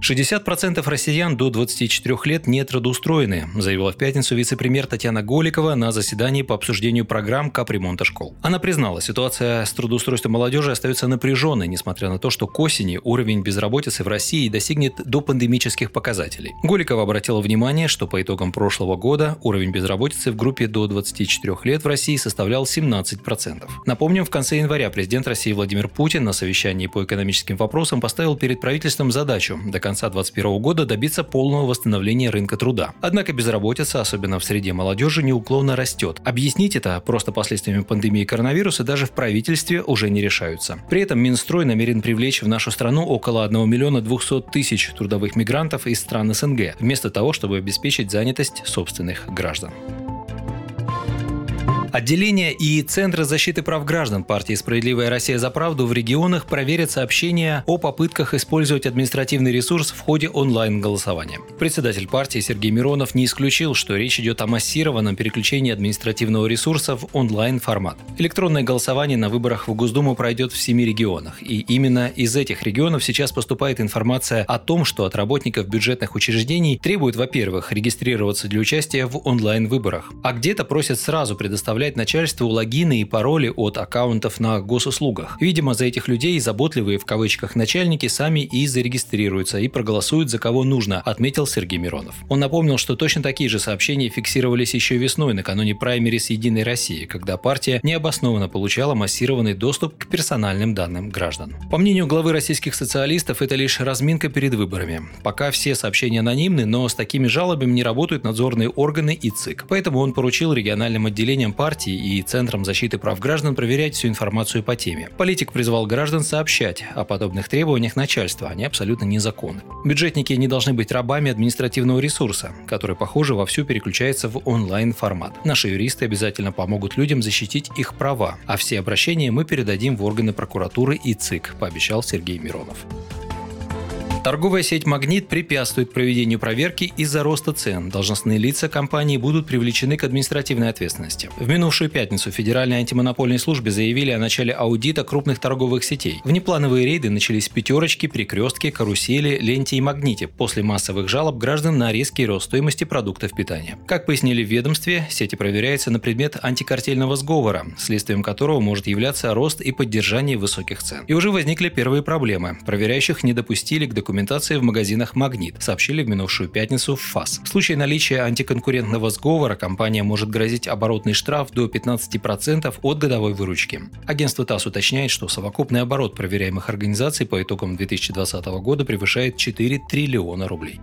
60% россиян до 24 лет не трудоустроены, заявила в пятницу вице-премьер Татьяна Голикова на заседании по обсуждению программ капремонта школ. Она признала, ситуация с трудоустройством молодежи остается напряженной, несмотря на то, что к осени уровень безработицы в России достигнет до пандемических показателей. Голикова обратила внимание, что по итогам прошлого года уровень безработицы в группе до 24 лет в России составлял 17%. Напомним, в конце января президент России Владимир Путин на совещании по экономическим вопросам поставил перед правительством задачу до конца 2021 года добиться полного восстановления рынка труда. Однако безработица, особенно в среде молодежи, неуклонно растет. Объяснить это просто последствиями пандемии коронавируса даже в правительстве уже не решаются. При этом Минстрой намерен привлечь в нашу страну около 1 миллиона 200 тысяч трудовых мигрантов из стран СНГ, вместо того, чтобы обеспечить занятость собственных граждан. Отделения и Центры защиты прав граждан партии «Справедливая Россия за правду» в регионах проверят сообщения о попытках использовать административный ресурс в ходе онлайн-голосования. Председатель партии Сергей Миронов не исключил, что речь идет о массированном переключении административного ресурса в онлайн-формат. Электронное голосование на выборах в Госдуму пройдет в семи регионах, и именно из этих регионов сейчас поступает информация о том, что от работников бюджетных учреждений требуют, во-первых, регистрироваться для участия в онлайн-выборах, а где-то просят сразу предоставлять предоставлять начальству логины и пароли от аккаунтов на госуслугах. Видимо, за этих людей заботливые в кавычках начальники сами и зарегистрируются и проголосуют за кого нужно, отметил Сергей Миронов. Он напомнил, что точно такие же сообщения фиксировались еще весной накануне праймерис Единой России, когда партия необоснованно получала массированный доступ к персональным данным граждан. По мнению главы российских социалистов, это лишь разминка перед выборами. Пока все сообщения анонимны, но с такими жалобами не работают надзорные органы и ЦИК. Поэтому он поручил региональным отделениям партии партии и Центром защиты прав граждан проверять всю информацию по теме. Политик призвал граждан сообщать о подобных требованиях начальства, они абсолютно незаконны. Бюджетники не должны быть рабами административного ресурса, который, похоже, вовсю переключается в онлайн-формат. Наши юристы обязательно помогут людям защитить их права, а все обращения мы передадим в органы прокуратуры и ЦИК, пообещал Сергей Миронов. Торговая сеть «Магнит» препятствует проведению проверки из-за роста цен. Должностные лица компании будут привлечены к административной ответственности. В минувшую пятницу Федеральной антимонопольной службе заявили о начале аудита крупных торговых сетей. Внеплановые рейды начались пятерочки, перекрестки, карусели, ленте и магните после массовых жалоб граждан на резкий рост стоимости продуктов питания. Как пояснили в ведомстве, сети проверяются на предмет антикартельного сговора, следствием которого может являться рост и поддержание высоких цен. И уже возникли первые проблемы. Проверяющих не допустили к документации документации в магазинах «Магнит», сообщили в минувшую пятницу в ФАС. В случае наличия антиконкурентного сговора компания может грозить оборотный штраф до 15% от годовой выручки. Агентство ТАСС уточняет, что совокупный оборот проверяемых организаций по итогам 2020 года превышает 4 триллиона рублей.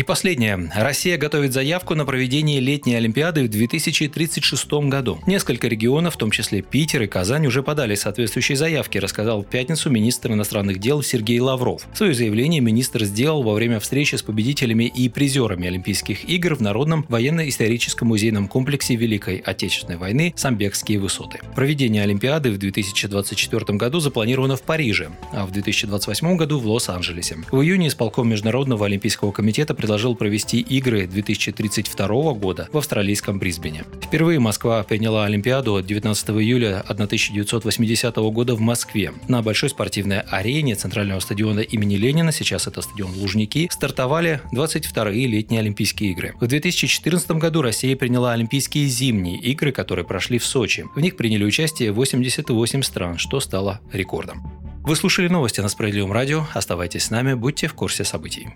И последнее. Россия готовит заявку на проведение летней Олимпиады в 2036 году. Несколько регионов, в том числе Питер и Казань, уже подали соответствующие заявки, рассказал в пятницу министр иностранных дел Сергей Лавров. Свое заявление министр сделал во время встречи с победителями и призерами Олимпийских игр в Народном военно-историческом музейном комплексе Великой Отечественной войны «Самбекские высоты». Проведение Олимпиады в 2024 году запланировано в Париже, а в 2028 году в Лос-Анджелесе. В июне исполком Международного олимпийского комитета предложил провести игры 2032 года в австралийском Брисбене. Впервые Москва приняла Олимпиаду 19 июля 1980 года в Москве. На большой спортивной арене Центрального стадиона имени Ленина, сейчас это стадион Лужники, стартовали 22-е летние Олимпийские игры. В 2014 году Россия приняла Олимпийские зимние игры, которые прошли в Сочи. В них приняли участие 88 стран, что стало рекордом. Вы слушали новости на Справедливом радио. Оставайтесь с нами, будьте в курсе событий.